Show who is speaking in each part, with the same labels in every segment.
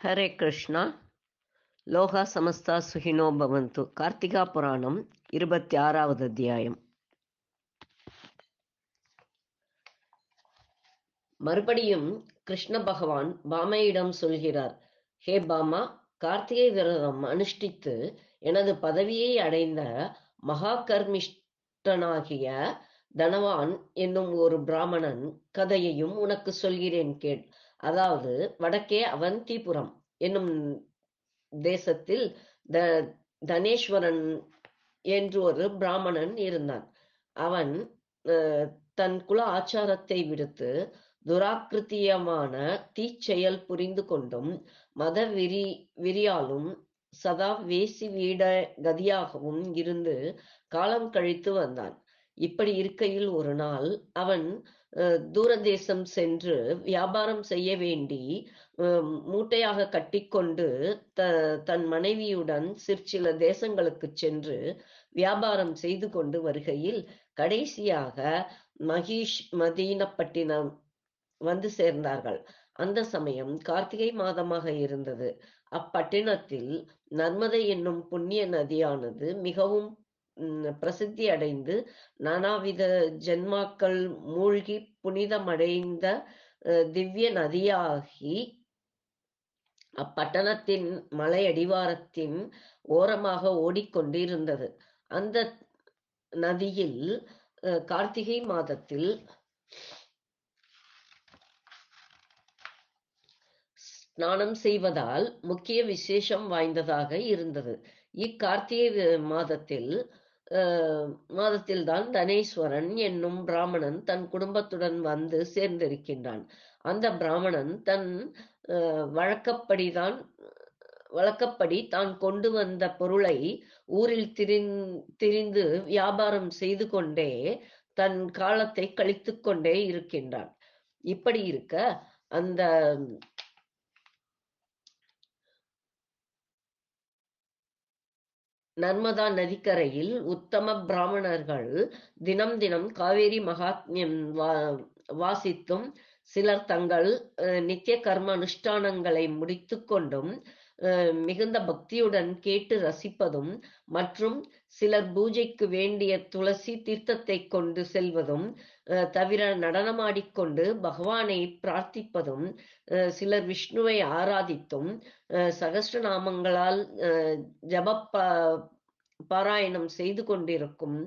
Speaker 1: ಹರೇ ಕೃಷ್ಣ ಲೋಹ ಸಮಸ್ತ ಸುಖಿನೋ ಭವಂತು ಕಾರ್ತಿಕಾ புராணம் இருபத்தி ஆறாவது அத்தியாயம் மறுபடியும் கிருஷ்ண பகவான் பாமையிடம் சொல்கிறார் ஹே பாமா கார்த்திகை விரதம் அனுஷ்டித்து எனது பதவியை அடைந்த மகா கர்மிஷ்டனாகிய தனவான் என்னும் ஒரு பிராமணன் கதையையும் உனக்கு சொல்கிறேன் கேள் அதாவது வடக்கே அவந்திபுரம் என்னும் தேசத்தில் த தனேஸ்வரன் என்று ஒரு பிராமணன் இருந்தான். அவன் தன் குல ஆச்சாரத்தை விடுத்து துராக்கிருத்தியமான தீச்செயல் புரிந்து கொண்டும் மத விரி விரியாலும் சதா வேசி வீட கதியாகவும் இருந்து காலம் கழித்து வந்தான். இப்படி இருக்கையில் ஒரு நாள் அவன் தூரதேசம் சென்று வியாபாரம் செய்ய வேண்டி மூட்டையாக கட்டிக்கொண்டு த தன் மனைவியுடன் சிற்சில தேசங்களுக்கு சென்று வியாபாரம் செய்து கொண்டு வருகையில் கடைசியாக மகிஷ் மதீனப்பட்டினம் வந்து சேர்ந்தார்கள். அந்த சமயம் கார்த்திகை மாதமாக இருந்தது. அப்பட்டினத்தில் நர்மதை என்னும் புண்ணிய நதியானது மிகவும் பிரசித்தி அடைந்து நானாவித ஜென்மாக்கள் மூழ்கி புனிதமடைந்த திவ்ய நதியாகி அப்பட்டணத்தின் மலை அடிவாரத்தின் ஓரமாக ஓடிக்கொண்டிருந்தது. அந்த நதியில் கார்த்திகை மாதத்தில் ஸ்நானம் செய்வதால் முக்கிய விசேஷம் வாய்ந்ததாக இருந்தது. இக்கார்த்திகை மாதத்தில் மாதத்தில்தான் தனேஸ்வரன் என்னும் பிராமணன் தன் குடும்பத்துடன் வந்து சேர்ந்திருக்கின்றான். அந்த பிராமணன் தன் வழக்கப்படிதான் வழக்கப்படி தான் கொண்டு வந்த பொருளை ஊரில் திரிந்து வியாபாரம் செய்து கொண்டே தன் காலத்தை கழித்து கொண்டே இருக்கின்றான். இப்படி இருக்க அந்த நர்மதா நதிக்கரையில் உத்தம பிராமணர்கள் தினம் தினம் காவேரி மகாத்மியம் வா வாசித்தும் சிலர் தங்கள் நித்திய கர்ம அனுஷ்டானங்களை முடித்து கொண்டும் மிகுந்த பக்தியுடன் கேட்டு ரசிப்பதும் மற்றும் சிலர் பூஜைக்கு வேண்டிய துளசி தீர்த்தத்தை கொண்டு செல்வதும் தவிர நடனமாடிக்கொண்டு பகவானை பிரார்த்திப்பதும் சிலர் விஷ்ணுவை ஆராதித்தும் சகஸ்ரநாமங்களால் ஜப பாராயணம் செய்து கொண்டிருக்கும்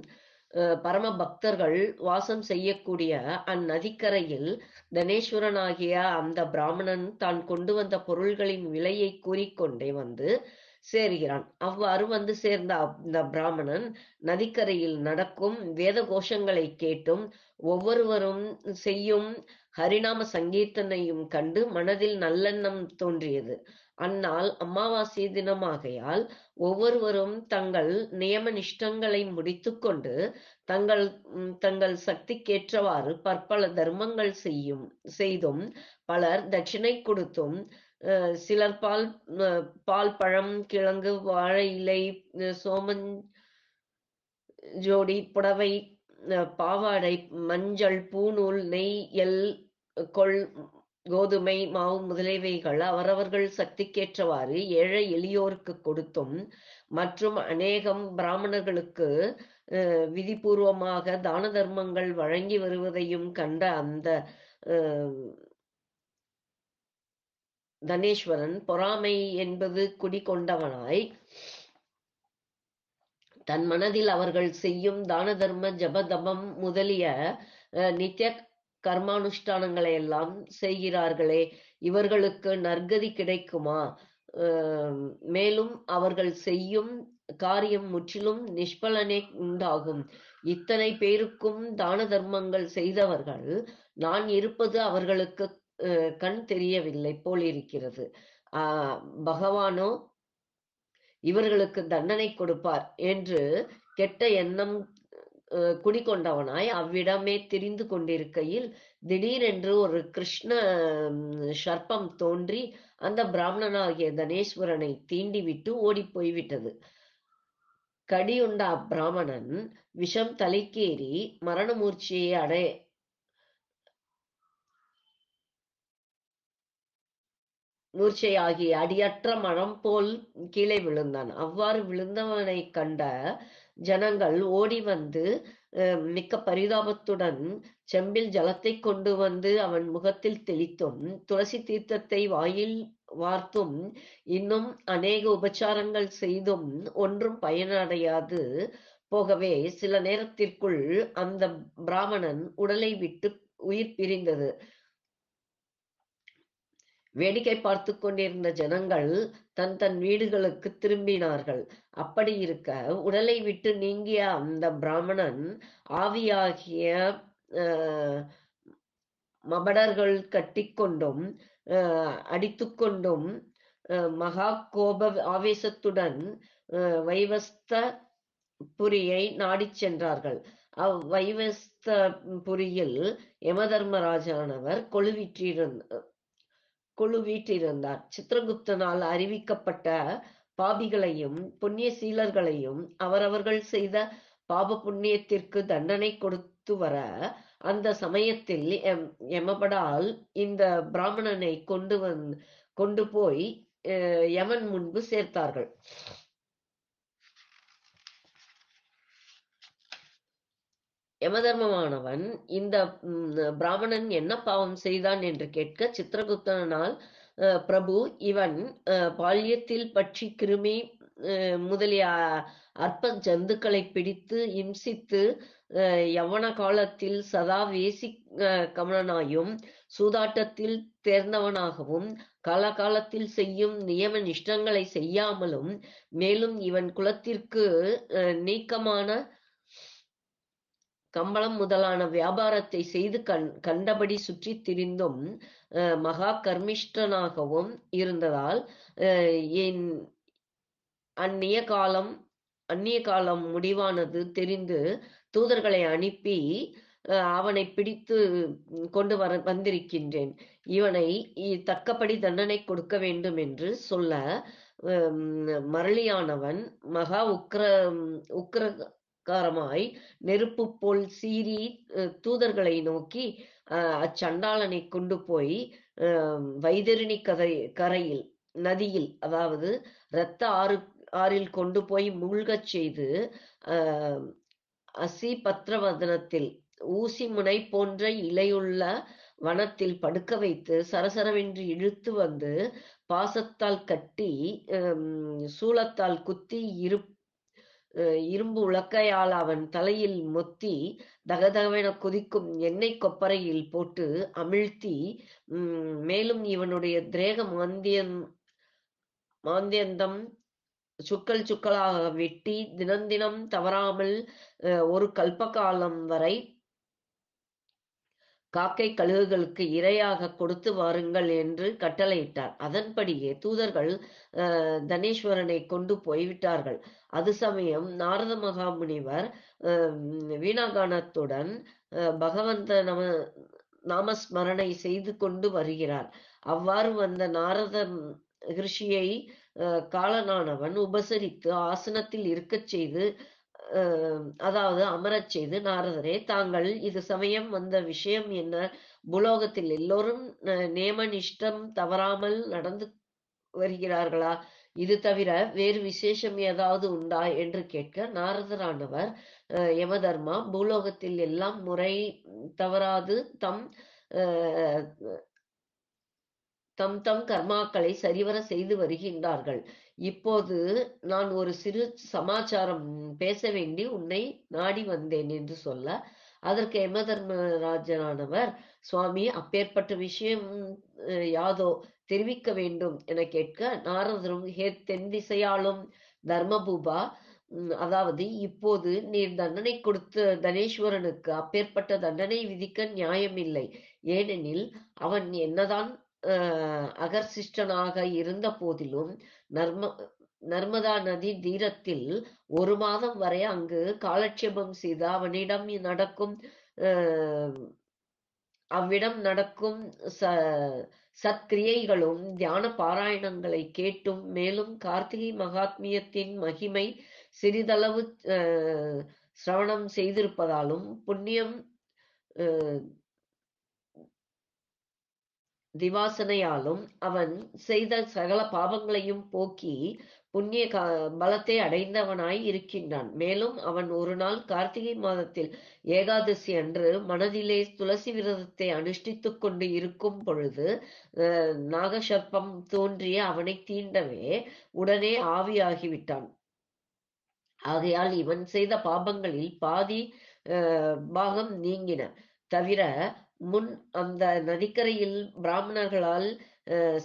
Speaker 1: பரம பக்தர்கள் வாசம் செய்யக்கூடிய அந்நதிக்கரையில் தனேஸ்வரனாகிய அந்த பிராமணன் தான் கொண்டு வந்த பொருள்களின் விலையை கூறிக்கொண்டே வந்து சேர்கிறான். அவ்வாறு வந்து சேர்ந்த அந்த பிராமணன் நதிக்கரையில் நடக்கும் வேத கோஷங்களை கேட்டும் ஒவ்வொருவரும் செய்யும் ஹரிநாம சங்கீர்த்தனையும் கண்டு மனதில் நல்லெண்ணம் தோன்றியது. அந்நாள் அமாவாசை தினமாகையால் ஒவ்வொருவரும் தங்கள் நியம நிஷ்டங்களை முடித்துக்கொண்டு தங்கள் தங்கள் சக்திக்கேற்றவாறு பற்பல தர்மங்கள் செய்யும் செய்தும் பலர் தட்சிணை கொடுத்தும் சிலர் பால் பால் பழம் கிழங்கு வாழை இலை சோமன் ஜோடி புடவை பாவாடை மஞ்சள் பூநூல் நெய் எல் கொள் கோதுமை மாவு முதலியவைகள் அவரவர்கள் சக்திக்கேற்றவாறு ஏழை எளியோருக்கு கொடுத்தும் மற்றும் அநேகம் பிராமணர்களுக்கு விதிபூர்வமாக தான தர்மங்கள் வழங்கி வருவதையும் கண்ட அந்த தனேஸ்வரன் பொறாமை என்பது குடிகொண்டவனாய் தன் மனதில் அவர்கள் செய்யும் தான தர்ம ஜபதபம் முதலிய நித்திய கர்மானுஷ்டானங்களை எல்லாம் செய்கிறார்களே இவர்களுக்கு நற்கதி கிடைக்குமா? மேலும் அவர்கள் செய்யும் காரியம் முற்றிலும் நிஷ்பலனே உண்டாகும். இத்தனை பேருக்கும் தான தர்மங்கள் செய்தவர்கள் நான் இருப்பது அவர்களுக்கு கண் தெரியவில்லை போல் இருக்கிறது. ஆஹ் பகவானோ இவர்களுக்கு தண்டனை கொடுப்பார் என்று கெட்ட எண்ணம் குடிகொண்டவனாய் அவ்விடமே திரிந்து கொண்டிருக்கையில் திடீரென்று ஒரு கிருஷ்ண சர்ப்பம் தோன்றி அந்த பிராமணனாகிய தனேஸ்வரனை தீண்டிவிட்டு ஓடி போய்விட்டது. கடியுண்ட அப்பிராமணன் விஷம் தலைக்கேறி மரணமூர்ச்சியை அடை மூர்ச்சையாகி அடியற்ற மரம் போல் கீழே விழுந்தான். அவ்வாறு விழுந்தவனை கண்ட ஜனங்கள் ஓடி வந்து அஹ், மிக்க பரிதாபத்துடன் செம்பில் ஜலத்தை கொண்டு வந்து அவன் முகத்தில் தெளித்தும் துளசி தீர்த்தத்தை வாயில் வார்த்தும் இன்னும் அநேக உபச்சாரங்கள் செய்தும் ஒன்றும் பயனடையாது. போகவே சில நேரத்திற்குள் அந்த பிராமணன் உடலை விட்டு உயிர் பிரிந்தது. வேடிக்கை பார்த்து கொண்டிருந்த ஜனங்கள் தன் தன் வீடுகளுக்கு திரும்பினார்கள். அப்படி இருக்க உடலை விட்டு நீங்கிய அந்த பிராமணன் ஆவியாகிய மபடர்கள் கட்டிக்கொண்டும் அடித்துக்கொண்டும் மகா கோப ஆவேசத்துடன் வைவஸ்த புரியை நாடிச் சென்றார்கள். அவ் வைவஸ்த புரியில் யமதர்மராஜானவர் கொழுவிற்றிருந்த கொழுவீற்றிருந்தார் சித்திரகுப்தனால் அறிவிக்கப்பட்ட பாபிகளையும் புண்ணிய சீலர்களையும் அவரவர்கள் செய்த பாப புண்ணியத்திற்கு தண்டனை கொடுத்து வர அந்த சமயத்தில் எம் யமபடால் இந்த பிராமணனை கொண்டு வந் கொண்டு போய் அஹ், யமன் முன்பு சேர்த்தார்கள். யமதர்மமானவன் இந்த பிராமணன் என்ன பாவம் செய்தான் என்று கேட்க சித்திரகுப்தனால் பிரபு இவன் அஹ், பால்யத்தில் பற்றி கிருமி அஹ், முதலிய அற்ப ஜந்துக்களை பிடித்து இம்சித்து அஹ், யவன காலத்தில் சதா வேசி கமலனாயும் சூதாட்டத்தில் தேர்ந்தவனாகவும் காலகாலத்தில் செய்யும் நியம நிஷ்டங்களை செய்யாமலும் மேலும் இவன் குலத்திற்கு அஹ், நீக்கமான கம்பளம் முதலான வியாபாரத்தை செய்து கண் கண்டபடி சுற்றித் திரிந்தும் அஹ், மகா கர்மிஷ்டனாகவும் இருந்ததால் அஹ், என் அந்நிய காலம் அந்நிய காலம் முடிவானது தெரிந்து தூதர்களை அனுப்பி அஹ், அவனை பிடித்து கொண்டு வர வந்திருக்கின்றேன். இவனை தக்கபடி தண்டனை கொடுக்க வேண்டும் என்று சொல்ல மரளியானவன் மகா உக்ர உக்ர காரமாய் நெருப்பு போல் சீறி தூதர்களை நோக்கி அஹ், அச்சண்டாளனை கொண்டு போய் வைதரிணி கதை கரையில் நதியில் அதாவது இரத்த ஆறு ஆறில் கொண்டு போய் மூழ்கச் செய்து அசி பத்ரவதனத்தில் ஊசி முனை போன்ற இலையுள்ள வனத்தில் படுக்க வைத்து சரசரவென்று இழுத்து வந்து பாசத்தால் கட்டி சூளத்தால் குத்தி இரு இரும்பு உலக்கையால் அவன் தலையில் மொத்தி தகதகவென கொதிக்கும் எண்ணெய் கொப்பரையில் போட்டு அமிழ்த்தி உம், மேலும் இவனுடைய திரேக மாந்தியன் மாந்தியந்தம் சுக்கல் சுக்கலாக வெட்டி தினந்தினம் தவறாமல் அஹ், ஒரு கல்பகாலம் வரை காக்கை கழுகுகளுக்கு இரையாக கொடுத்து வாருங்கள் என்று கட்டளையிட்டார். அதன்படியே தூதர்கள் தனேஸ்வரனை கொண்டு போய்விட்டார்கள். அது சமயம் நாரத மகாமுனிவர் வீணாகானத்துடன் பகவந்த நம நாமஸ்மரணை செய்து கொண்டு வருகிறார். அவ்வாறு வந்த நாரத ரிஷியை காலனானவன் உபசரித்து ஆசனத்தில் இருக்கச் செய்து அதாவது அமரச் செய்து நாரதரே தாங்கள் இது சமயம் வந்த விஷயம் என்ன? பூலோகத்தில் எல்லோரும் நேமனிஷ்டம் தவறாமல் நடந்து வருகிறார்களா? இது தவிர வேறு விசேஷம் ஏதாவது உண்டா? என்று கேட்க நாரதரானவர் அஹ், யமதர்மா பூலோகத்தில் எல்லாம் முறை தவறாது தம் தம் தம் கர்மாக்களை சரிவர செய்து வருகின்றார்கள். இப்போது நான் ஒரு சிறு சமாச்சாரம் பேச வேண்டி உன்னை நாடி வந்தேன் என்று சொல்ல அதற்கு யமதர்மராஜனானவர் சுவாமி அப்பேற்பட்ட விஷயம் யாதோ தெரிவிக்க வேண்டும் என கேட்க நாரதரும் ஹே தென் திசையாளும் தர்மபூபா அதாவது இப்போது நீர் தண்டனை கொடுத்த தனேஸ்வரனுக்கு அப்பேற்பட்ட தண்டனை விதிக்க நியாயமில்லை. ஏனெனில் அவன் என்னதான் அகர்சிஷ்டனாக இருந்த போதிலும் நர்ம நர்மதா நதி தீரத்தில் ஒரு மாதம் வரை அங்கு காலட்சேபம் செய்து அவனிடம் நடக்கும் அஹ், அவ்விடம் நடக்கும் ச சத்கிரியைகளும் தியான பாராயணங்களை கேட்டும் மேலும் கார்த்திகை மகாத்மியத்தின் மகிமை சிறிதளவு அஹ், சிரவணம் செய்திருப்பதாலும் புண்ணியம் அஹ், திவாசனையாலும் அவன் செய்த சகல பாவங்களையும் போக்கி புண்ணிய பலத்தை அடைந்தவனாய் இருக்கின்றான். மேலும் அவன் ஒரு நாள் கார்த்திகை மாதத்தில் ஏகாதசி அன்று மனதிலே துளசி விரதத்தை அனுஷ்டித்துக் கொண்டு இருக்கும் பொழுது அஹ், நாகசர்ப்பம் தோன்றிய அவனை தீண்டவே உடனே ஆவியாகிவிட்டான். ஆகையால் இவன் செய்த பாபங்களில் பாதி அஹ், பாகம் நீங்கின. தவிர முன் அந்த நதிக்கரையில் பிராமணர்களால்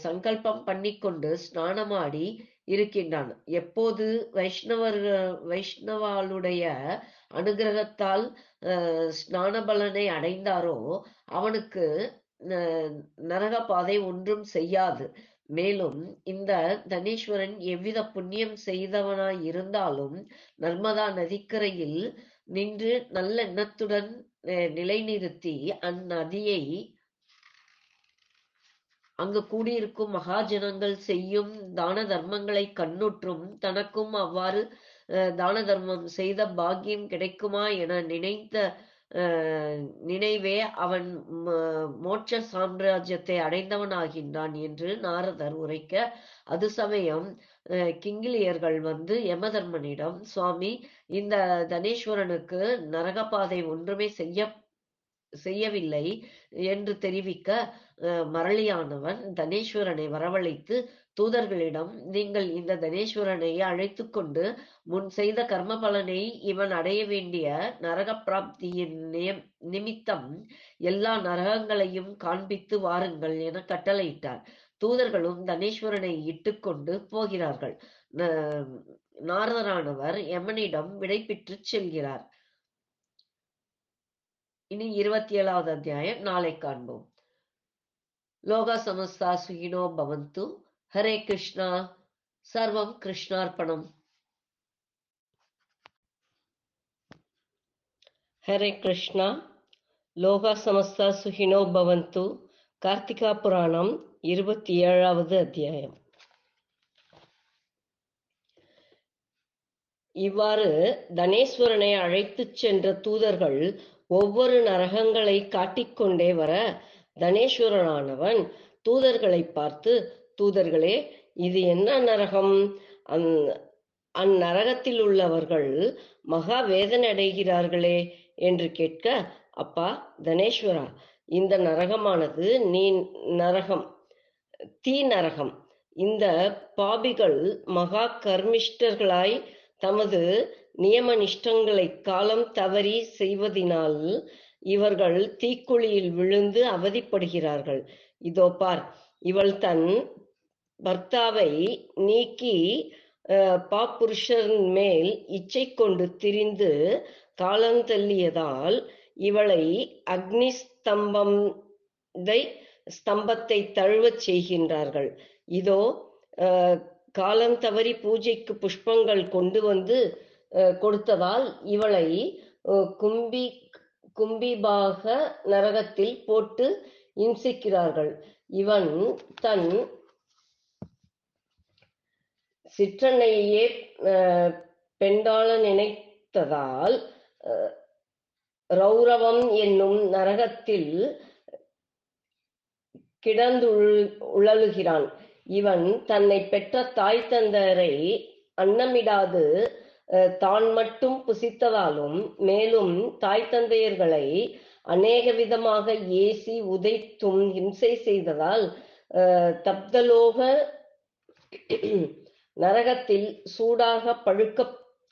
Speaker 1: சங்கல்பம் பண்ணிக்கொண்டு ஸ்நானமாடி இருக்கின்றான். எப்போது வைஷ்ணவர் வைஷ்ணவாளுடைய அனுகிரகத்தால் ஸ்நான பலனை அடைந்தாரோ அவனுக்கு நரக பாதை ஒன்றும் செய்யாது. மேலும் இந்த தனீஸ்வரன் எவ்வித புண்ணியம் செய்தவனாய் இருந்தாலும் நர்மதா நதிக்கரையில் நின்று நல்லெண்ணத்துடன் எண்ணத்துடன் நிலைநிறுத்தி அந்நதியை அங்கு கூடியிருக்கும் மகாஜனங்கள் செய்யும் தான தர்மங்களை கண்ணுற்றும் தனக்கும் அவ்வாறு அஹ், தான தர்மம் செய்த பாக்கியம் கிடைக்குமா என நினைத்த அஹ், நினைவே அவன் மோட்ச சாம்ராஜ்யத்தை அடைந்தவனாகின்றான் என்று நாரதர் உரைக்க அது சமயம் கிங்கிலியர்கள் வந்து யமதர்மனிடம் சுவாமி இந்த தனேஸ்வரனுக்கு நரகபாதை ஒன்றுமே செய்ய செய்யவில்லை என்று தெரிவிக்க மரளியானவன் தனேஸ்வரனை வரவழைத்து தூதர்களிடம் நீங்கள் இந்த தனேஸ்வரனை அழைத்து கொண்டு முன் செய்த கர்ம பலனை இவன் அடைய வேண்டிய நரக பிராப்தியின் நியம்- நிமித்தம் எல்லா நரகங்களையும் காண்பித்து வாருங்கள் என கட்டளையிட்டார். தூதர்களும் தனேஸ்வரனை இட்டுக்கொண்டு போகிறார்கள். நாரதரானவர் எமனிடம் விடை பெற்றுச் செல்கிறார். இனி இருபத்தி ஏழாவது அத்தியாயம். நாளை காண்போம். லோகா சமஸ்தா சுகினோ பவந்து. ஹரே கிருஷ்ணா. சர்வம் கிருஷ்ணார்ப்பணம்.
Speaker 2: ஹரே கிருஷ்ணா. லோகா சமஸ்தா சுகினோ பவந்து. கார்த்திகா புராணம். இருபத்தி ஏழாவது அத்தியாயம். இவ்வாறு தனேஸ்வரனை அழைத்துச் சென்ற தூதர்கள் ஒவ்வொரு நரகங்களை காட்டிக்கொண்டே வர தனேஸ்வரனானவன் தூதர்களை பார்த்து தூதர்களே இது என்ன நரகம்? அந் அந்நரகத்தில் உள்ளவர்கள் மகா வேதனை அடைகிறார்களே என்று கேட்க அப்பா தனேஸ்வரா இந்த நரகமானது நீ நரகம் தீ நரகம். இந்த பாபிகள் மகா கர்மிஷ்டர்களாய் தமது நியம நிஷ்டங்களை காலம் தவறி செய்வதினால் இவர்கள் தீக்குழியில் விழுந்து அவதிப்படுகிறார்கள். இதோ பார் இவள் தன் பர்த்தாவை நீக்கி அஹ், பாப்புருஷன் மேல் இச்சை கொண்டு திரிந்து காலந்தள்ளியதால் இவளை அக்னிஸ்தம்பம் ஸ்தம்பத்தை தழுவச் செய்கின்றார்கள். இதோ காலம் தவறி பூஜைக்கு புஷ்பங்கள் கொண்டு வந்து கொடுத்ததால் இவளை கும்பி கும்பிபாக நரகத்தில் போட்டு இம்சிக்கிறார்கள். இவன் தன் சிற்றன்னையே பெண்டாள நினைத்ததால் ரௌரவம் என்னும் நரகத்தில் கிடந்து உழலுகிறான். இவன் தன்னை பெற்ற தாய் தந்தரை அன்னமிடாது தான் மட்டும் புசித்ததாலும் மேலும் தாய் தந்தையர்களை அநேக விதமாக ஏசி உதைத்தும் இம்சை செய்ததால் தப்தலோக நரகத்தில் சூடாக பழுக்க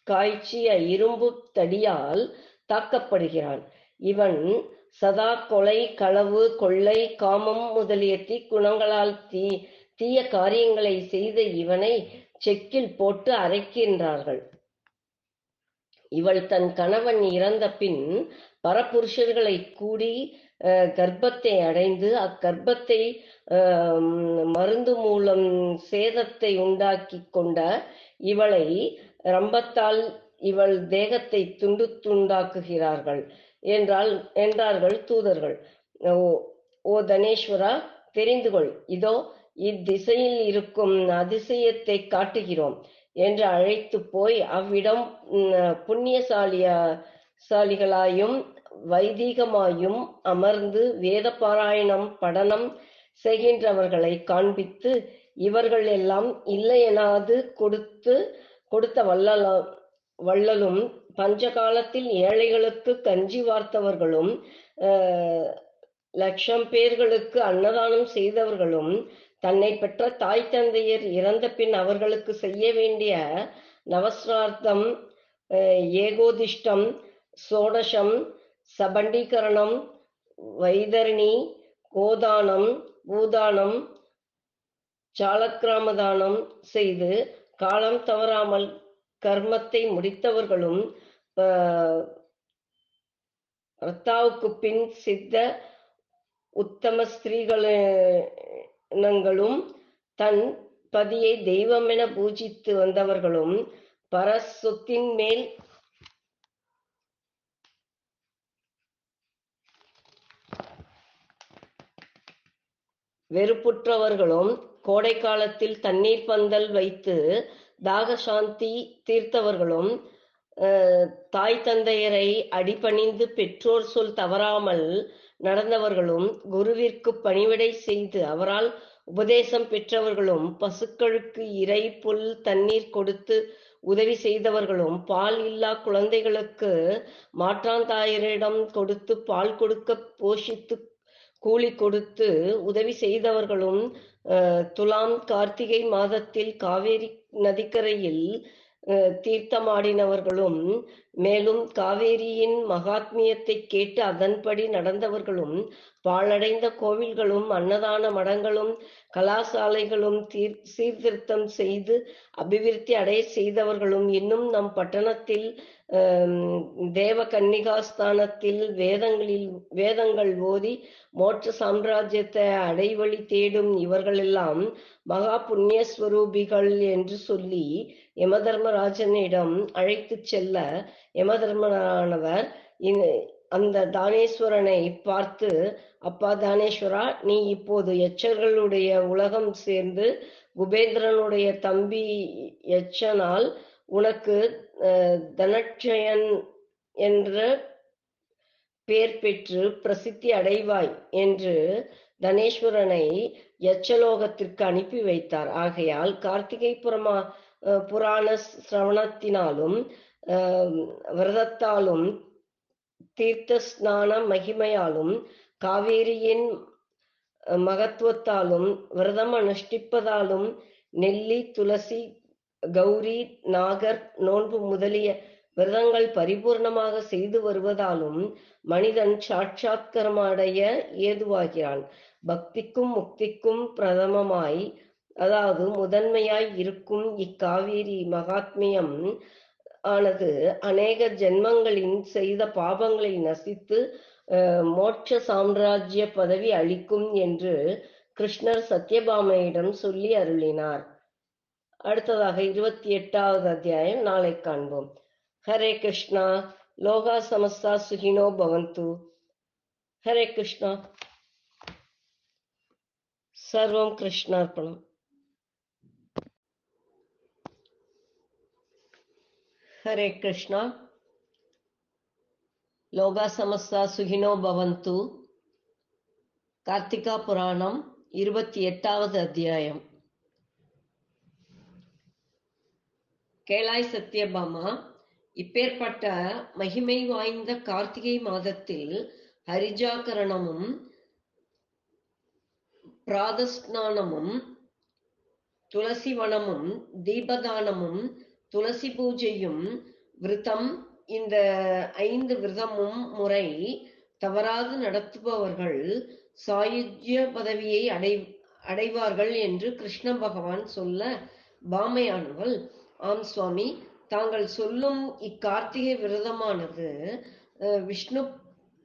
Speaker 2: காய்ச்சிய இரும்பு தடியால் தாக்கப்படுகிறான். இவன் சதா கொலை களவு கொள்ளை காமம் முதலிய தீக்குணங்களால் தீ தீய காரியங்களை செய்த இவனை செக்கில் போட்டு அரைக்கின்றார்கள். இவள் தன் கணவன் இறந்த பின் பரபுருஷர்களை கூடி அஹ், கர்ப்பத்தை அடைந்து அக்கர்ப்பத்தை மருந்து மூலம் சேதத்தை உண்டாக்கி கொண்ட இவளை ரம்பத்தால் இவள் தேகத்தை துண்டு துண்டாக்குகிறார்கள். என்றால் என்றார்கள் தூதர்கள். ஓ ஓ தனேஸ்வரா தெரிந்து கொள். இதோ இத்திசையில் இருக்கும் அதிசயத்தை காட்டுகிறோம் என்று அழைத்து போய் அவ்விடம் ம், புண்ணியசாலிய சாலிகளாயும் வைதீகமாயும் அமர்ந்து வேத பாராயணம் படனம் செய்கின்றவர்களை காண்பித்து இவர்கள் எல்லாம் இல்லையெனாது கொடுத்து கொடுத்த வல்லலா வள்ளலும் பஞ்ச காலத்தில் ஏழைகளுக்கு கஞ்சி வார்த்தவர்களும் லட்சம் பேர்களுக்கு அன்னதானம் செய்தவர்களும் தன்னை பெற்ற தாய் தந்தையர் இறந்த பின் அவர்களுக்கு செய்ய வேண்டிய நவஸ்ரார்த்தம் ஏகோதிஷ்டம் சோடசம் சபண்டீகரணம் வைதரணி கோதானம் பூதானம் சாலக்கிராமதானம் செய்து காலம் தவறாமல் கர்மத்தை முடித்தவர்களும் ரத்தாவுக்கு பின் சித்த உத்தம ஸ்திரீகளும் தன் பதியை தெய்வமென பூஜித்து வந்தவர்களும் பரசொத்தின் மேல் வெறுப்புற்றவர்களும் கோடை காலத்தில் தண்ணீர் பந்தல் வைத்து தாக சாந்தி தீர்த்தவர்களும் தாய் தந்தையரை அடிபணிந்து பெற்றோர் சொல் தவறாமல் நடந்தவர்களும் குருவிற்கு பணிவிடை செய்து அவரால் உபதேசம் பெற்றவர்களும் பசுக்களுக்கு இறை புல் தண்ணீர் கொடுத்து உதவி செய்தவர்களும் பால் இல்லா குழந்தைகளுக்கு மாற்றாந்தாயரிடம் கொடுத்து பால் கொடுக்க போஷித்து கூலி கொடுத்து உதவி செய்தவர்களும் துலாம் கார்த்திகை மாதத்தில் காவேரி நதிக்கரையில் அஹ், தீர்த்தமாடினவர்களும் மேலும் காவேரியின் மகாத்மியத்தை கேட்டு அதன்படி நடந்தவர்களும் பாழடைந்த கோவில்களும் அன்னதான மடங்களும் கலாசாலைகளும் தீர் சீர்திருத்தம் செய்து அபிவிருத்தி அடைய செய்தவர்களும் இன்னும் நம் பட்டணத்தில் தேவ கன்னிகாஸ்தானத்தில் வேதங்களில் வேதங்கள் ஓதி மோட்ச சாம்ராஜ்யத்தை அடைவழி தேடும் இவர்களெல்லாம் மகா புண்ணியஸ்வரூபிகள் என்று சொல்லி யமதர்மராஜனிடம் அழைத்துச் செல்ல யமதர்மனானவர் அந்த தானேஸ்வரனை பார்த்து அப்பா தானேஸ்வரா நீ இப்போது எச்சர்களுடைய உலகம் சேர்ந்து குபேந்திரனுடைய தம்பி எச்சனால் உனக்கு அஹ், தனட்சயன் என்ற பேர் பெற்று பிரசித்தி அடைவாய் என்று தனேஸ்வரனை யட்சலோகத்திற்கு அனுப்பி வைத்தார். ஆகையால் கார்த்திகை புறமா புராண சிரவணத்தினாலும் விரதத்தாலும் தீர்த்த ஸ்நான மகிமையாலும் காவேரியின் மகத்துவத்தாலும் விரதம் அனுஷ்டிப்பதாலும் நெல்லி துளசி கௌரி நாகர் நோன்பு முதலிய விரதங்கள் பரிபூர்ணமாக செய்து வருவதாலும் மனிதன் சாட்சாத்கரமடைய ஏதுவாகிறான். பக்திக்கும் முக்திக்கும் பிரதமமாய் அதாவது முதன்மையாய் இருக்கும் இக்காவேரி மகாத்மியம் ஆனது அநேக ஜென்மங்களின் செய்த பாபங்களை நசித்து மோட்ச சாம்ராஜ்ய பதவி அளிக்கும் என்று கிருஷ்ணர் சத்யபாமையிடம் சொல்லி அருளினார். அடுத்ததாக இருபத்தி எட்டாவது அத்தியாயம் நாளை காண்போம். ஹரே கிருஷ்ணா லோகா சமஸ்தா சுகினோ பவந்து. ஹரே கிருஷ்ணா. சர்வம் கிருஷ்ணார்ப்பணம். ஹரே கிருஷ்ணா லோகா சமஸ்தா சுகினோ பவந்து கார்த்திகா புராணம் இருபத்தி எட்டாவது அத்தியாயம் கேளாய் சத்யபாமா இப்பேற்பட்ட மகிமை வாய்ந்த கார்த்திகை மாதத்தில் ஹரிஜாகரணமும் பிராதஸ்நானமும் துளசி வனமும் தீபதானமும் துளசி பூஜையும் விரதம் இந்த ஐந்து விரதமும் முறை தவறாது நடத்துபவர்கள் சாயுஜ்ய பதவியை அடை அடைவார்கள் என்று கிருஷ்ண பகவான் சொல்ல பாமையானவள். ஆம் சுவாமி தாங்கள் சொல்லும் இக்கார்த்திகை விரதமானது விஷ்ணு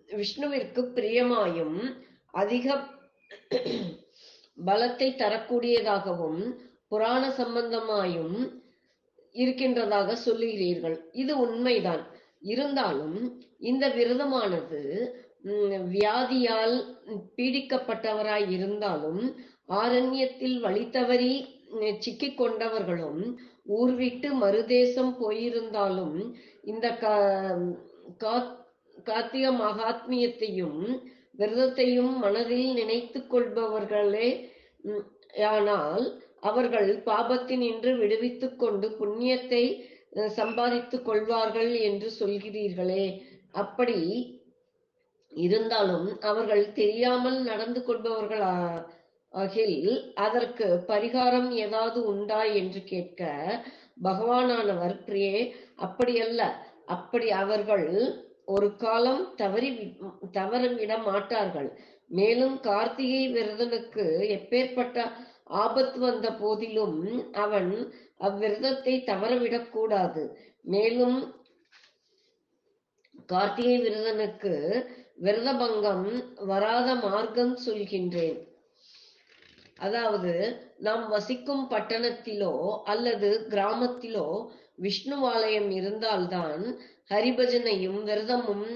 Speaker 2: விஷ்ணுவிற்கு பிரியமாயும் அதிக பலத்தை தரக்கூடியதாகவும் புராண சம்பந்தமாயும் இருக்கின்றதாக சொல்லுகிறீர்கள். இது உண்மைதான். இருந்தாலும் இந்த விரதமானது வியாதியால் பீடிக்கப்பட்டவராய் இருந்தாலும் ஆரண்யத்தில் வழித்தவறி சிக்கி சிக்கிக் கொண்டவர்களும் ஊர் விட்டு மறுதேசம் போயிருந்தாலும் இந்த கா கா- மகாத்மியத்தையும் விரதத்தையும் மனதில் நினைத்து கொள்பவர்களே ஆனால் அவர்கள் பாபத்தினின்று விடுவித்துக் கொண்டு புண்ணியத்தை சம்பாதித்துக் கொள்வார்கள் என்று சொல்கிறீர்களே. அப்படி இருந்தாலும் அவர்கள் தெரியாமல் நடந்து கொள்பவர்கள் அதற்கு பரிகாரம் ஏதாவது உண்டா என்று கேட்க பகவானானவர் பிரியே அப்படியல்ல. அப்படி அவர்கள் ஒரு காலம் தவறி வி- தவறவிட மாட்டார்கள். மேலும் கார்த்திகை விரதனுக்கு எப்பேற்பட்ட ஆபத்து வந்த போதிலும் அவன் அவ்விரதத்தை தவறவிடக் கூடாது. மேலும் கார்த்திகை விரதனுக்கு விரத பங்கம் வராத மார்க்கம் சொல்கின்றேன். அதாவது நாம் வசிக்கும் பட்டணத்திலோ அல்லது கிராமத்திலோ விஷ்ணுவாலயம் இருந்தால்தான் ஹரிபஜனையும் விரதமும்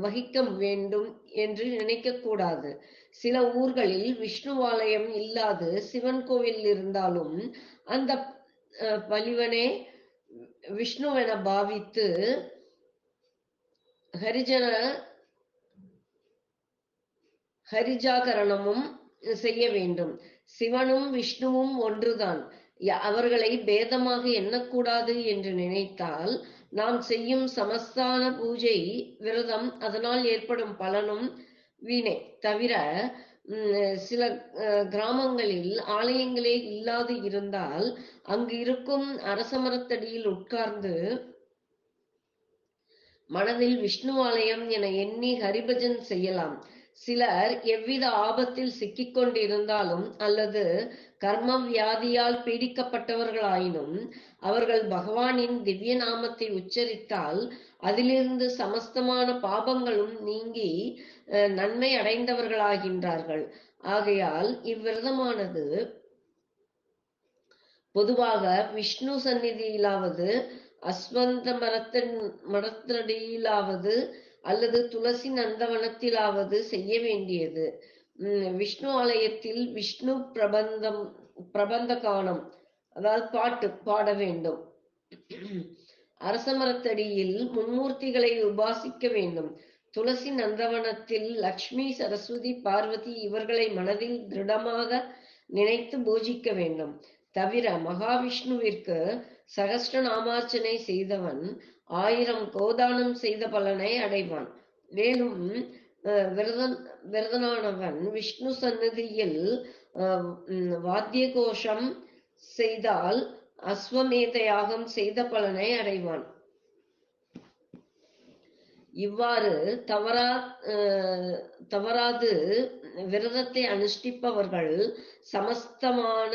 Speaker 2: வகிக்க வேண்டும் என்று நினைக்க கூடாது சில ஊர்களில் விஷ்ணுவாலயம் இல்லாது சிவன் கோவில் இருந்தாலும் அந்த அஹ், பலிவனே விஷ்ணுவென பாவித்து ஹரிஜன ஹரிஜாகரணமும் செய்ய வேண்டும். சிவனும் விஷ்ணுவும் ஒன்றுதான். அவர்களை பேதமாக எண்ணக்கூடாது என்று நினைத்தால் நாம் செய்யும் சமஸ்தான பூஜை விரதம் அதனால் ஏற்படும் பலனும் வீணை. தவிர சில அஹ், கிராமங்களில் ஆலயங்களே இல்லாது இருந்தால் அங்கு இருக்கும் அரசமரத்தடியில் உட்கார்ந்து மனதில் விஷ்ணு ஆலயம் என எண்ணி ஹரிபஜன் செய்யலாம். சிலர் எவ்வித ஆபத்தில் சிக்கிக் கொண்டிருந்தாலும் அல்லது கர்ம வியாதியால் பீடிக்கப்பட்டவர்களாயினும் அவர்கள் பகவானின் திவ்ய நாமத்தை உச்சரித்தால் அதிலிருந்து சமஸ்தமான பாபங்களும் நீங்கி நன்மை அடைந்தவர்களாகின்றார்கள். ஆகையால் இவ்விரதமானது பொதுவாக விஷ்ணு சந்நிதியிலாவது அஸ்வந்த மரத்தின் மரத்தடியிலாவது அல்லது துளசி நந்தவனத்திலாவது செய்ய வேண்டியது. விஷ்ணு ஆலயத்தில் விஷ்ணு பிரபந்தம் பிரபந்த கானம் அதாவது பாட்டு பாட வேண்டும். அரசமரத்தடியில் மும்மூர்த்திகளை உபாசிக்க வேண்டும். துளசி நந்தவனத்தில் லக்ஷ்மி சரஸ்வதி பார்வதி இவர்களை மனதில் திருடமாக நினைத்து பூஜிக்க வேண்டும். தவிர மகாவிஷ்ணுவிற்கு சகஸ்ர நாமார்ச்சனை செய்தவன் ஆயிரம் கோதானம் செய்த பலனை அடைவான். மேலும் விரதன் விரதனானவன் விஷ்ணு சந்நிதியில் உம், வாத்திய கோஷம் செய்தால் அஸ்வமேத யாகம் செய்த பலனை அடைவான். இவ்வாறு தவறா அஹ், தவறாது விரதத்தை அனுஷ்டிப்பவர்கள் சமஸ்தமான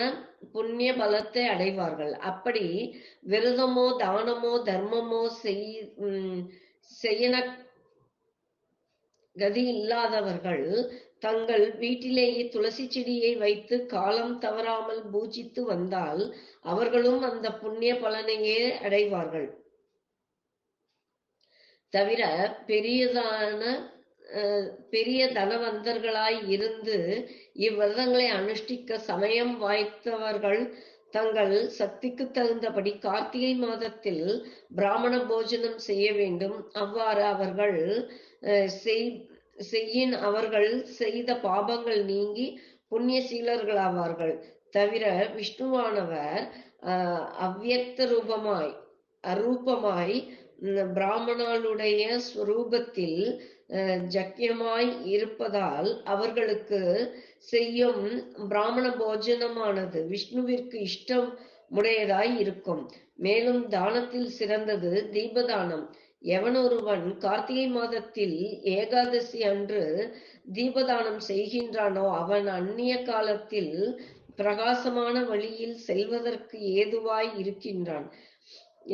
Speaker 2: புண்ணிய பலத்தை அடைவார்கள். அப்படி விரதமோ தானமோ தர்மமோ செய் உம், செய்யன கதி இல்லாதவர்கள் தங்கள் வீட்டிலேயே துளசி செடியை வைத்து காலம் தவறாமல் பூஜித்து வந்தால் அவர்களும் அந்த புண்ணிய பலனையே அடைவார்கள். தவிர பெரியதான அஹ், பெரிய தனவந்தர்களாய் இருந்து இவ்விரதங்களை அனுஷ்டிக்க சமயம் வாய்த்தவர்கள் தங்கள் சக்திக்கு தகுந்தபடி கார்த்திகை மாதத்தில் பிராமண போஜனம் செய்ய வேண்டும். அவ்வாறு அவர்கள் அஹ், செய்- செய்யின் அவர்கள் செய்த பாபங்கள் நீங்கி புண்ணியசீலர்களாவார்கள் தவிர விஷ்ணுவானவர் அஹ், அவ்வியக்த ரூபமாய் அரூபமாய் பிராமணனுடைய ஸ்வரூபத்தில் அஹ், ஜக்கியமாய் இருப்பதால் அவர்களுக்கு செய்யும் பிராமண போஜனமானது விஷ்ணுவிற்கு இஷ்டம் உடையதாய் இருக்கும். மேலும் தானத்தில் சிறந்தது தீபதானம். எவனொருவன் கார்த்திகை மாதத்தில் ஏகாதசி அன்று தீபதானம் செய்கின்றானோ அவன் அந்நிய காலத்தில் பிரகாசமான வழியில் செல்வதற்கு ஏதுவாய் இருக்கின்றான்.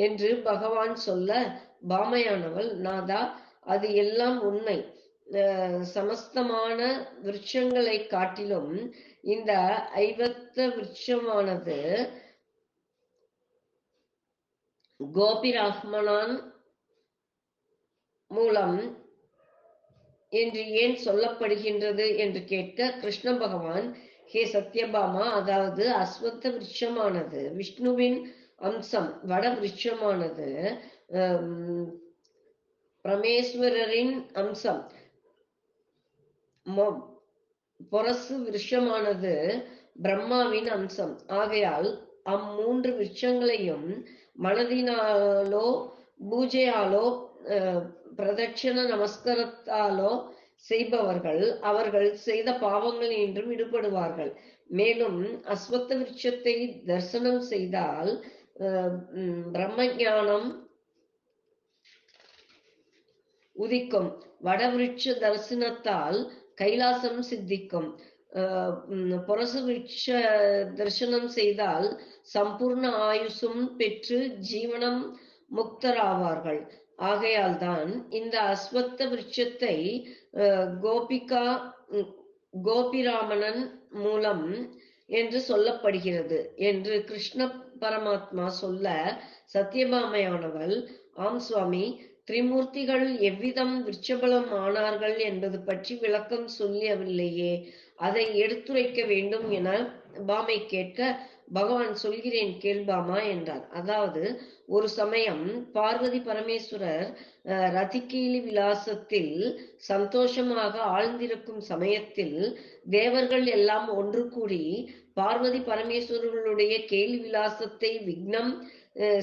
Speaker 2: என்று பகவான் சொல்ல பாமையானவள் நாதா அது எல்லாம் உண்மை. அஹ் சமஸ்தமான விருட்சங்களை காட்டிலும் இந்த ஐவத்த விருட்சமானது கோபிராஹ்மணான் மூலம் என்று ஏன் சொல்லப்படுகின்றது என்று கேட்க கிருஷ்ண பகவான் ஹே சத்யபாமா அதாவது அஸ்வத்த விருட்சமானது விஷ்ணுவின் அம்சம் வட விருட்சமானது பரமேஸ்வரரின் அம்சம். மொ- பொரசு விருஷமானது பிரம்மாவின் அம்சம். ஆகையால் அம்மூன்று விருட்சங்களையும் மனதினாலோ பூஜையாலோ அஹ், பிரதட்சண நமஸ்காரத்தாலோ செய்பவர்கள் அவர்கள் செய்த பாவங்கள் என்றும் விடுபடுவார்கள். மேலும் அஸ்வத்த விருட்சத்தை தரிசனம் செய்தால் அஹ், பிரம்ம ஞானம் உதிக்கும். வடவிருட்ச தரிசனத்தால் கைலாசம் சித்திக்கும். அஹ் புரசு விருட்ச தரிசனம் செய்தால் சம்பூர்ண ஆயுசும் பெற்று ஜீவனம் முக்தராவார்கள். ஆகையால் தான் இந்த அஸ்வத்த விருட்சத்தை அஹ், கோபிகா கோபிராமணன் மூலம் என்று சொல்லப்படுகிறது என்று கிருஷ்ண பரமாத்மா சொல்ல சத்யபாமையானவள் ஆம் சுவாமி திரிமூர்த்திகள் எவ்விதம் விருட்சபலம் ஆனார்கள் என்பது பற்றி விளக்கம் சொல்லவில்லையே அதை எடுத்துரைக்க வேண்டும் என பாமை கேட்க பகவான் சொல்கிறேன் கேள்பாமா என்றார். அதாவது ஒரு சமயம் பார்வதி பரமேஸ்வரர் அஹ், ரதிகீலி விலாசத்தில் சந்தோஷமாக ஆழ்ந்திருக்கும் சமயத்தில் தேவர்கள் எல்லாம் ஒன்று கூடி பார்வதி பரமேஸ்வரர்களுடைய கேலி விலாசத்தை விக்னம்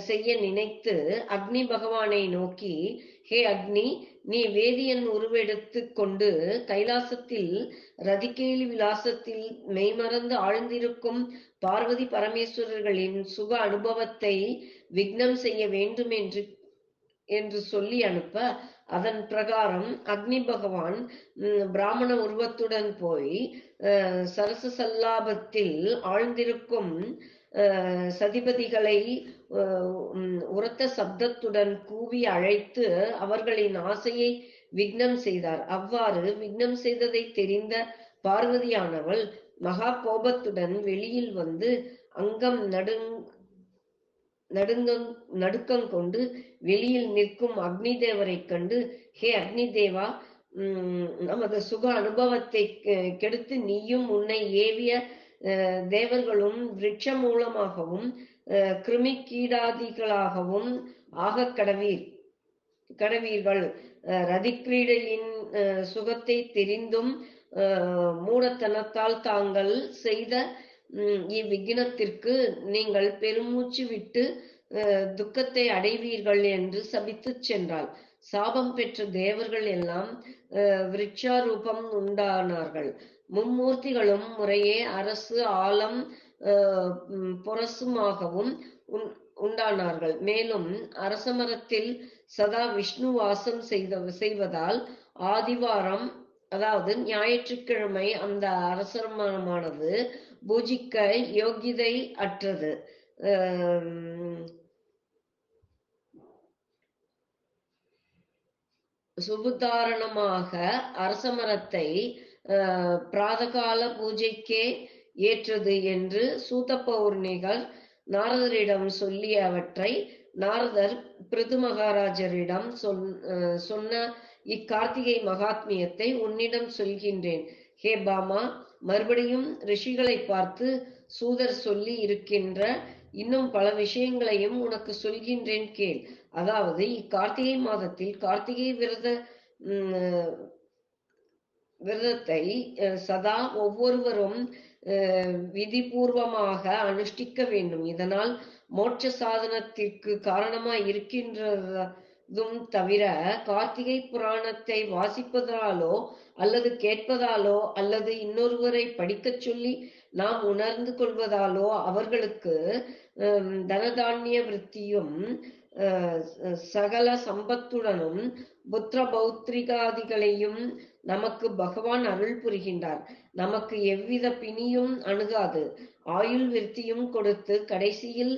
Speaker 2: செய்ய நினைத்து அக்னி பகவானை நோக்கி ஹே அக்னி நீ வேதியன் உருவெடுத்து கொண்டு கைலாசத்தில் ரதிகேலி விலாசத்தில் மெய்மறந்து ஆழ்ந்திருக்கும் பார்வதி பரமேஸ்வரர்களின் சுக அனுபவத்தை விக்னம் செய்ய வேண்டும் என்று என்று சொல்லி அனுப்ப அதன் பிரகாரம் அக்னி பகவான் பிராமண உருவத்துடன் போய் அஹ், சரச சல்லாபத்தில் ஆழ்ந்திருக்கும் அஹ், சதிபதிகளை உரத்த சப்தத்துடன் கூவி அழைத்து அவர்களின் ஆசையை விக்னம் செய்தார். அவ்வாறு விக்னம் செய்ததை தெரிந்த பார்வதியானவள் மகா கோபத்துடன் வெளியில் வந்து அங்கம் நடுங் நடுங்கம் நடுக்கம் கொண்டு வெளியில் நிற்கும் அக்னி தேவரை கண்டு ஹே அக்னி தேவா உம், நமது சுக அனுபவத்தை கெ- கெடுத்து நீயும் உன்னை ஏவிய தேவர்களும் விரட்ச மூலமாகவும் அஹ், கிருமி கீடாதிகளாகவும் ஆகக் கடவீர் கடவீர்கள். அஹ், ரதிக்கிரீடையின் அஹ், சுகத்தை தெரிந்தும் அஹ், மூடத்தனத்தால் தாங்கள் செய்த உம், இவ்விக்னத்திற்கு நீங்கள் பெருமூச்சு விட்டு அஹ், துக்கத்தை அடைவீர்கள் என்று சபித்துச் சென்றாள். சாபம் பெற்ற தேவர்கள் எல்லாம் அஹ், விருட்சாரூபம் உண்டானார்கள். மும்மூர்த்திகளும் முறையே அரசு ஆலம் புரசுமாகவும் உண்- உண்டானார்கள். மேலும் அரசமரத்தில் சதா விஷ்ணு வாசம் செய்த செய்வதால் ஆதிவாரம் அதாவது ஞாயிற்றுக்கிழமை அந்த அரசமரமானது பூஜிக்க யோகிதை அற்றது. சுபுதாரணமாக அரசமரத்தை பிராதகால பூஜைக்கே ஏற்றது என்று சூத பௌர்ணிகர் நாரதரிடம் சொல்லியவற்றை நாரதர் பிருது மகாராஜரிடம் சொன் சொன்ன இக்கார்த்திகை மகாத்மியத்தை உன்னிடம் சொல்கின்றேன். ஹே பாமா மறுபடியும் ரிஷிகளை பார்த்து சூதர் சொல்லி இருக்கின்ற இன்னும் பல விஷயங்களையும் உனக்கு சொல்கின்றேன் கேள். அதாவது இக்கார்த்திகை மாதத்தில் கார்த்திகை விரத விரதத்தை அஹ், சதா ஒவ்வொருவரும் விதிபூர்வமாக அனுஷ்டிக்க வேண்டும். இதனால் மோட்ச சாதனத்திற்கு காரணமாய் இருக்கின்றதும் தவிர கார்த்திகை புராணத்தை வாசிப்பதாலோ அல்லது கேட்பதாலோ அல்லது இன்னொருவரை படிக்கச் சொல்லி நாம் உணர்ந்து கொள்வதாலோ அவர்களுக்கு தனதானிய விருத்தியும் அஹ், சகல சம்பத்துடனும் புத்திர பௌத்திரிகாதிகளையும் நமக்கு பகவான் அருள் புரிகின்றார். நமக்கு எவ்வித பிணியும் அணுகாது. ஆயுள் விருத்தியும் கொடுத்து கடைசியில்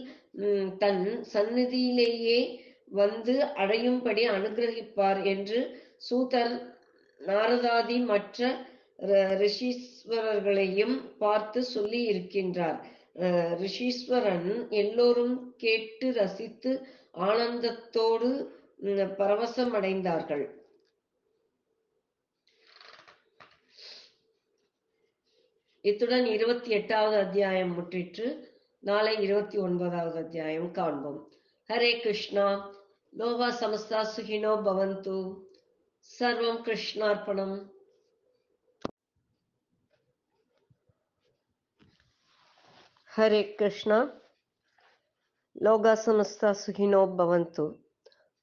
Speaker 2: தன் சந்நிதியிலேயே வந்து அடையும்படி அனுகிரகிப்பார் என்று சூதர் நாரதாதி மற்ற ரிஷீஸ்வரர்களையும் பார்த்து சொல்லி இருக்கின்றார். ரிஷீஸ்வரன் எல்லோரும் கேட்டு ரசித்து ஆனந்தத்தோடு பரவசமடைந்தார்கள். இத்துடன் இருபத்தி எட்டாவது அத்தியாயம் முற்றிற்று. நாளை இருபத்தி ஒன்பதாவது அத்தியாயம் காண்போம். ஹரே கிருஷ்ணா. லோகா சமஸ்தா சுகினோ பவந்து. சர்வம் கிருஷ்ணார்ப்பணம்.
Speaker 1: ஹரே கிருஷ்ணா. லோகா சமஸ்தா சுகினோ பவந்து.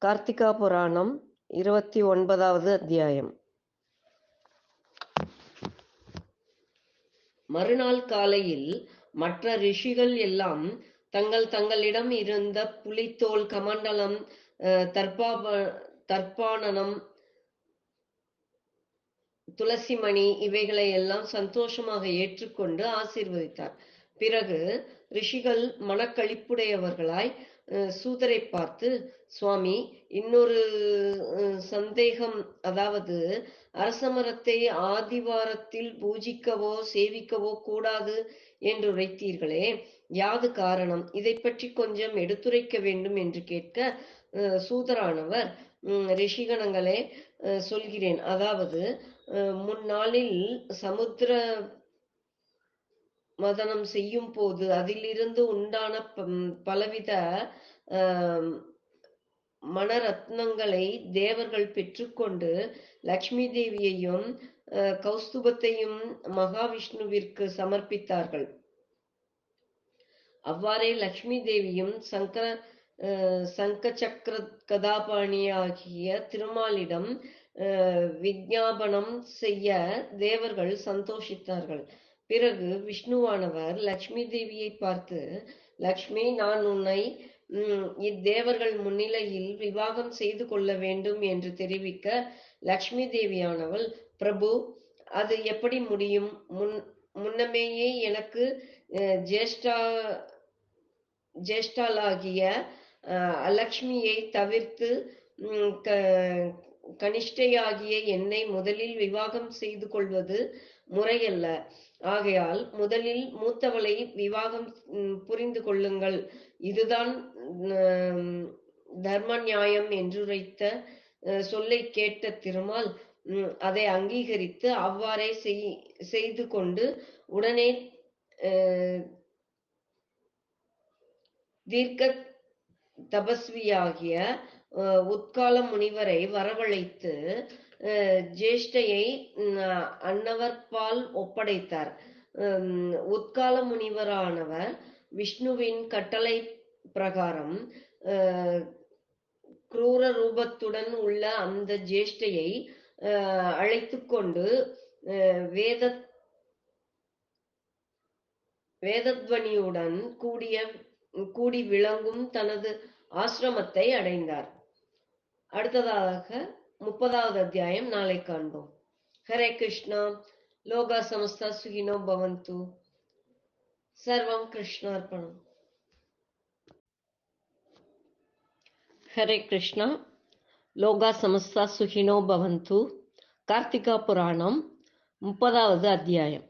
Speaker 1: கார்த்திகா புராணம் இருபத்தி ஒன்பதாவது அத்தியாயம். மறுநாள் காலையில் மற்ற ரிஷிகள் எல்லாம் தங்கள் தங்களிடம் இருந்த புலித்தோல் கமண்டலம் அஹ், தர்பாப தர்ப்பானனம் துளசிமணி இவைகளை எல்லாம் சந்தோஷமாக ஏற்றுக்கொண்டு ஆசீர்வதித்தார். பிறகு ரிஷிகள் மனக்கழிப்புடையவர்களாய் அஹ், சூதரை பார்த்து சுவாமி இன்னொரு சந்தேகம் அதாவது அரசமரத்தை ஆதிவாரத்தில் பூஜிக்கவோ சேவிக்கவோ கூடாது என்று உரைத்தீர்களே. யாது காரணம்? இதை பற்றி கொஞ்சம் எடுத்துரைக்க வேண்டும் என்று கேட்க சூதரானவர் ரிஷிகணங்களே சொல்கிறேன். அதாவது முன்னாளில் சமுத்திர மதனம் செய்யும் போது அதிலிருந்து உண்டான பலவித மணரத்னங்களை தேவர்கள் பெற்றுக்கொண்டு லக்ஷ்மி தேவியையும் கௌஸ்துபத்தையும் மகாவிஷ்ணுவிற்கு சமர்ப்பித்தார்கள். அவ்வாறே லக்ஷ்மி தேவியும் சங்கர அஹ், சங்க சக்கர கதாபாணியாகிய திருமாலிடம் அஹ், விஞ்ஞாபனம் செய்ய தேவர்கள் சந்தோஷித்தார்கள். பிறகு விஷ்ணுவானவர் லக்ஷ்மி தேவியை பார்த்து லக்ஷ்மி நான் உன்னை இத்தேவர்கள் முன்னிலையில் விவாகம் செய்து கொள்ள வேண்டும் என்று தெரிவிக்க லக்ஷ்மி தேவியானவள் பிரபு அது எப்படி முடியும்? முன் முன்னமேயே எனக்கு ஜேஷ்டா ஜேஷ்டாலாகிய அலக்ஷ்மியை தவிர்த்து க- கனிஷ்டையாகிய என்னை முதலில் விவாகம் செய்து கொள்வது முறையல்ல. ஆகையால் முதலில் மூத்தவளை விவாகம் புரிந்து கொள்ளுங்கள். இதுதான் தர்ம நியாயம் என்றுரைத்த சொல்லை கேட்ட திருமால் உம், அதை அங்கீகரித்து அவ்வாறே செய்- செய்து கொண்டு உடனே தீர்க்க தபஸ்வியாகிய அஹ், உத்கால முனிவரை வரவழைத்து அஹ், ஜேஷ்டையை அன்னவர்பால் ஒப்படைத்தார். உம், உத்கால முனிவரானவர் விஷ்ணுவின் கட்டளை பிரகாரம் குரூர ரூபத்துடன் உள்ள அந்த ஜேஷ்டையை அஹ், கொண்டு அஹ், வேத வேதத்வனியுடன் கூடிய கூடி விளங்கும் தனது ஆசிரமத்தை அடைந்தார். அடுத்ததாக முப்பதாவது அத்தியாயம் நாளை காண்போம். ஹரே கிருஷ்ணா லோகா சமஸ்தா சுகினோ பவந்து. சர்வம் கிருஷ்ணார்ப்பணம் ஹரே கிருஷ்ணா லோகா சமஸ்தா சுகினோ பவந்து. கார்த்திகா புராணம் முப்பதாவது அத்தியாயம்.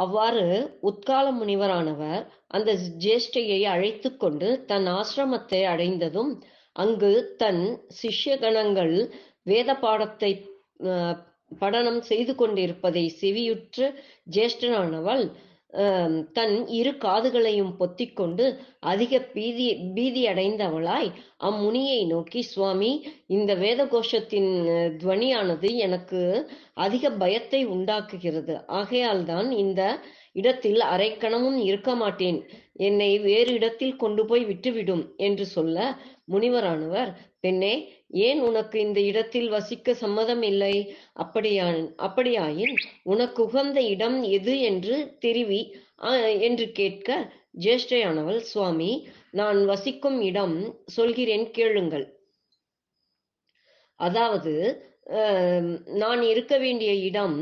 Speaker 1: அவ்வாறு உத்கால முனிவரானவர் அந்த ஜேஷ்டையை அழைத்து கொண்டு தன் ஆசிரமத்தை அடைந்ததும் அங்கு தன் சிஷ்யகணங்கள் வேத பாடத்தை படனம் செய்து கொண்டிருப்பதை செவியுற்று ஜேஷ்டனானவள் தன் இரு காதுகளையும் பொத்திக்கொண்டு அதிக பீதி பீதி அடைந்தவளாய் அம்முனியை நோக்கி சுவாமி இந்த வேத கோஷத்தின் துவனியானது எனக்கு அதிக பயத்தை உண்டாக்குகிறது. ஆகையால் தான் இந்த இடத்தில் அரைக்கணமும் இருக்க மாட்டேன். என்னை வேறு இடத்தில் கொண்டு போய் விட்டுவிடும் என்று சொல்ல முனிவரானவர் பெண்ணே ஏன் உனக்கு இந்த இடத்தில் வசிக்க சம்மதம் இல்லை? அப்படியா அப்படியாயின் உனக்கு உகந்த இடம் எது என்று தெரிவி என்று கேட்க ஜேஷ்டையானவள் சுவாமி நான் வசிக்கும் இடம் சொல்கிறேன் கேளுங்கள். அதாவது நான் இருக்க வேண்டிய இடம்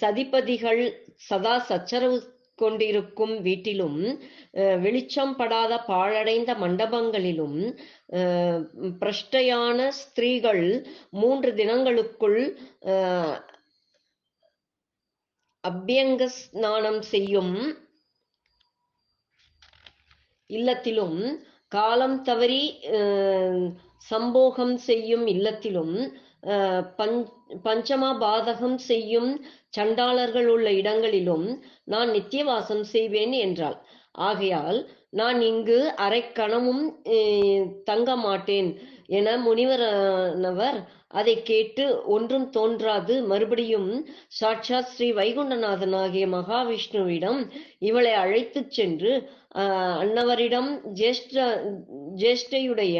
Speaker 1: சதிப்பதிகள் சதிபதிகள் சதா சச்சரவு கொண்டிருக்கும் வீட்டிலும் அஹ், வெளிச்சம் படாத பாழடைந்த மண்டபங்களிலும் பிரஷ்டையான ஸ்திரீகள் மூன்று தினங்களுக்குள் அபியங்க ஸ்நானம் செய்யும் இல்லத்திலும் காலம் தவறி அஹ், சம்போகம் செய்யும் இல்லத்திலும் அஹ், பஞ் பஞ்சமா பாதகம் செய்யும் சண்டாளர்கள் உள்ள இடங்களிலும் நான் நித்தியவாசம் செய்வேன் என்றாள். ஆகையால் நான் இங்கு அரைக்கணமும் அஹ், தங்க மாட்டேன் என முனிவரானவர் அதை கேட்டு ஒன்றும் தோன்றாது. மறுபடியும் சாட்சாத் ஸ்ரீ வைகுண்டநாதன் ஆகிய மகாவிஷ்ணுவிடம் இவளை அழைத்துச் சென்று அன்னவரிடம் ஜேஷ்ட ஜேஷ்டையுடைய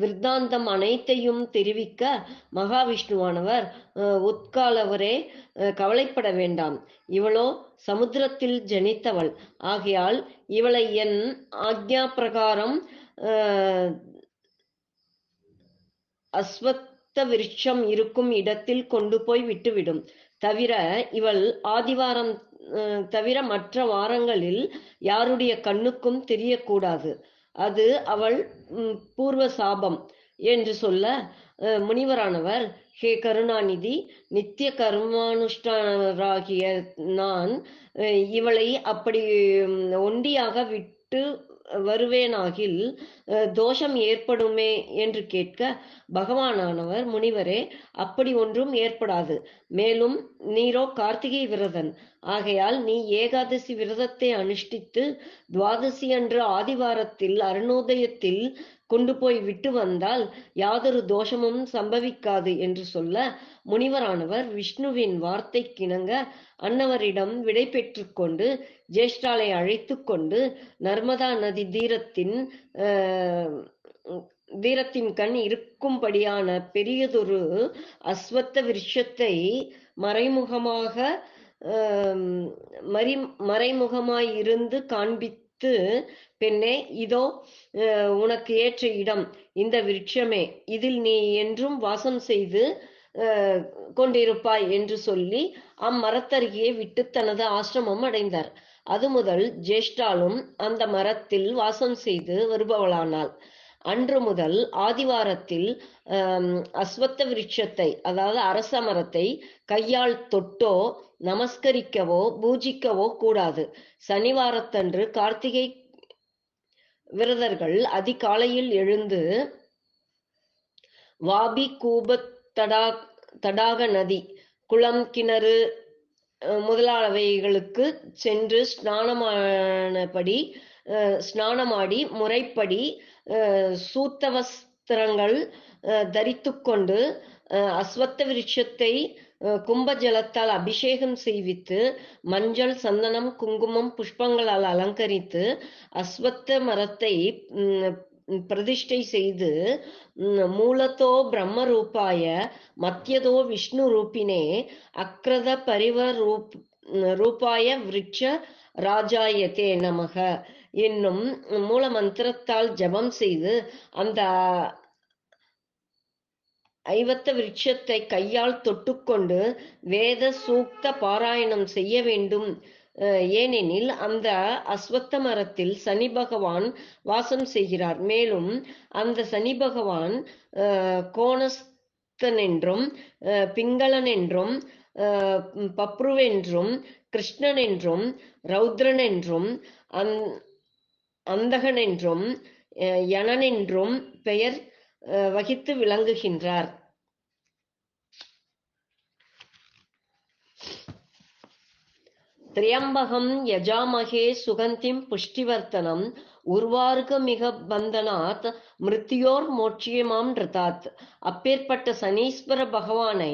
Speaker 1: விருத்தாந்தம் அனைத்தையும் தெரிவிக்க மகாவிஷ்ணுவானவர் உட்காலவரே உத்காலவரே கவலைப்பட வேண்டாம். இவளோ சமுத்திரத்தில் ஜனித்தவள். ஆகையால் இவளை என் ஆக்ஞா பிரகாரம் அஸ்வத் அஸ்வத்த விருட்சம் இருக்கும் இடத்தில் கொண்டு போய் விட்டுவிடும். தவிர இவள் ஆதிவாரம் தவிர மற்ற வாரங்களில் யாருடைய கண்ணுக்கும் தெரியக்கூடாது. அது அவள் பூர்வ சாபம் என்று சொல்ல முனிவரானவர் ஹே கருணாநிதி நித்திய கர்மானுஷ்டானராகிய நான் இவளை அப்படி ஒண்டியாக விட்டு வருவேனாகில் அஹ், தோஷம் ஏற்படுமே என்று கேட்க பகவானானவர் முனிவரே அப்படி ஒன்றும் ஏற்படாது. மேலும் நீரோ கார்த்திகை விரதன். ஆகையால் நீ ஏகாதசி விரதத்தை அனுஷ்டித்து துவாதசி அன்று ஆதிவாரத்தில் அருணோதயத்தில் கொண்டு போய் விட்டு வந்தால் யாதொரு தோஷமும் சம்பவிக்காது என்று சொல்ல முனிவரானவர் விஷ்ணுவின் வார்த்தைக்கிணங்க அன்னவரிடம் விடை பெற்றுக்கொண்டு ஜேஷ்டாலை அழைத்து கொண்டு நர்மதா நதி தீரத்தின் ஆஹ், தீரத்தின் கண் இருக்கும்படியான பெரியதொரு அஸ்வத்த விருஷத்தை மறைமுகமாக மறி மறைமுகமாய் இருந்து பார்த்து பெண்ணே இதோ உனக்கு ஏற்ற இடம் இந்த விருட்சமே இதில் நீ என்றும் வாசம் செய்து கொண்டிருப்பாய் என்று சொல்லி அம்மரத்தருகே விட்டு தனது ஆசிரமம் அடைந்தார். அது முதல் ஜேஷ்டாலும் அந்த மரத்தில் வாசம் செய்து வருபவளானாள். அன்று முதல் ஆதிவாரத்தில் அஸ்வத்த விருட்சத்தை அதாவது அரச மரத்தை கையால் தொட்டோ நமஸ்கரிக்கவோ பூஜிக்கவோ கூடாது. சனிவாரத்தன்று கார்த்திகை விரதர்கள் அதிகாலையில் எழுந்து வாபி கூபத் தடா தடாக நதி குளம் கிணறு முதலாளவைகளுக்கு சென்று ஸ்நானமானபடி அஹ், ஸ்நானமாடி முறைப்படி அஹ், தரித்து கொண்டு அஹ், தரித்துக்கொண்டு அஹ், அஸ்வத்த விருட்சத்தை அஹ், கும்ப ஜலத்தால் அபிஷேகம் செய்வித்து மஞ்சள் சந்தனம் குங்குமம் புஷ்பங்களால் அலங்கரித்து அஸ்வத்த மரத்தை பிரதிஷ்டை செய்து மூலத்தோ பிரம்ம ரூபாய மத்தியதோ விஷ்ணு ரூபினே அக்ரத பரிவ ரூப் ரூபாய விருட்ச ராஜாயத்தே நமக. என்னும் மூல மந்திரத்தால் ஜபம் செய்து அந்த ஐவத்த விருட்சத்தை கையால் தொட்டுக்கொண்டு வேத சூக்த பாராயணம் செய்ய வேண்டும். ஏனெனில் அந்த அஸ்வத்த மரத்தில் சனி பகவான் வாசம் செய்கிறார். மேலும் அந்த சனி பகவான் கோணஸ்தன் என்றும் பிங்களன் என்றும் பப்ருவென்றும் கிருஷ்ணன் என்றும் ரௌத்ரன் என்றும் அந் அந்தகனென்றும் அஹ், பெயர் அஹ், வகித்து விளங்குகின்றார். திரியம்பகம் யஜாமகே சுகந்திம் புஷ்டிவர்த்தனம் உர்வார்கமிக பந்தனாத் மிருத்தியோர் மோட்சியமாம் ரிதாத். அப்பேற்பட்ட சனீஸ்வர பகவானை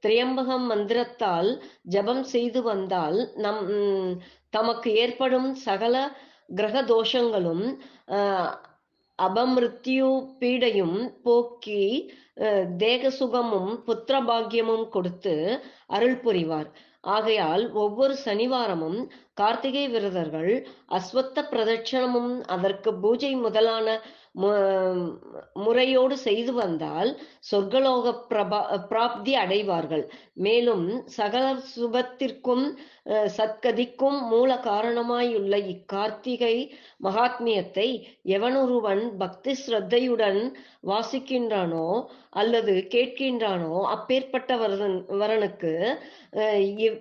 Speaker 1: திரியம்பகம் மந்திரத்தால் ஜபம் செய்து வந்தால் நம் தமக்கு ஏற்படும் சகல கிரக தோஷங்களும் ஆஹ், அபமிருத்யு பீடையும் போக்கி தேக சுகமும் புத்திர பாக்கியமும் கொடுத்து அருள் புரிவார். ஆகையால் ஒவ்வொரு சனிவாரமும் கார்த்திகை விரதர்கள் அஸ்வத்த பிரதட்சணமும் அதற்கு பூஜை முதலான முறையோடு செய்து வந்தால் சொர்க்கலோக பிரபா பிராப்தி அடைவார்கள். மேலும் சகல சுபத்திற்கும் அஹ், சத்கதிக்கும் மூல காரணமாயுள்ள இக்கார்த்திகை மகாத்மியத்தை எவனொருவன் பக்தி ஸ்ரத்தையுடன் வாசிக்கின்றானோ அல்லது கேட்கின்றானோ அப்பேற்பட்டவரன் வரனுக்கு அஹ், இவ்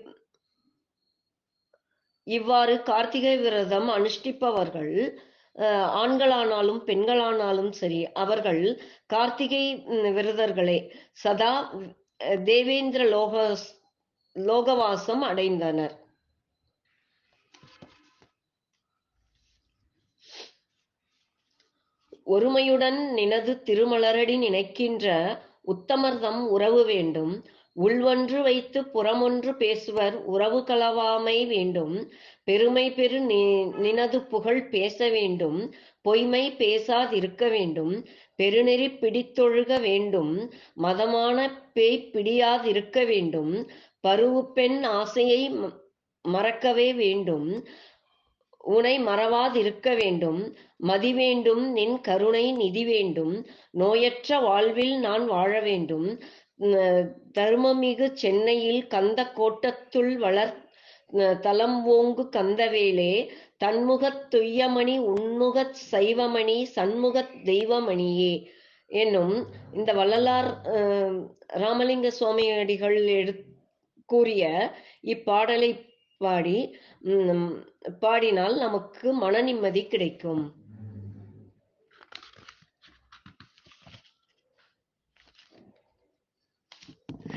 Speaker 1: இவ்வாறு கார்த்திகை விரதம் அனுஷ்டிப்பவர்கள் ஆண்களானாலும் பெண்களானாலும் சரி அவர்கள் கார்த்திகை விரதர்களே சதா தேவேந்திர லோக லோகவாசம் அடைந்தனர். ஒருமையுடன் நினது திருமலரடி நினைக்கின்ற உத்தமர்தம் உறவு வேண்டும். உள்வொன்று வைத்து புறமொன்று பேசுவர் உறவு களவாமை வேண்டும். பெருமை பெரு நி- நினது புகழ் பேச வேண்டும். பொய்மை பேசாதிருக்க வேண்டும். பெருநெறி பிடித்தொழுக வேண்டும். மதமான பேய் பிடியாதிருக்க வேண்டும். பருவு பெண் ஆசையை ம- மறக்கவே வேண்டும். உனை மறவாதிருக்க வேண்டும். மதி வேண்டும். நின் கருணை நிதி வேண்டும். நோயற்ற வாழ்வில் நான் வாழ வேண்டும். தருமமிகு சென்னையில் கந்த கோட்டத்துள் வளர் தலம் ஓங்கு கந்தவேலே தன்முகத் துய்யமணி உன்முகச் சைவமணி சண்முகத் தெய்வமணியே என்னும் இந்த வள்ளலார் ராமலிங்க சுவாமியடிகள் எடு கூறிய இப்பாடலை பாடி பாடினால் நமக்கு மன நிம்மதி கிடைக்கும்.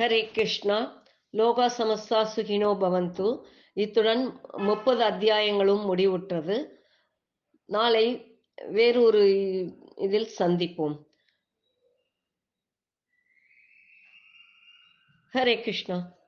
Speaker 1: ஹரே கிருஷ்ணா. லோகா சமஸ்தா சுகினோ பவந்து. இத்துடன் முப்பது அத்தியாயங்களும் முடிவுற்றது. நாளை வேறொரு இதில் சந்திப்போம். ஹரே கிருஷ்ணா.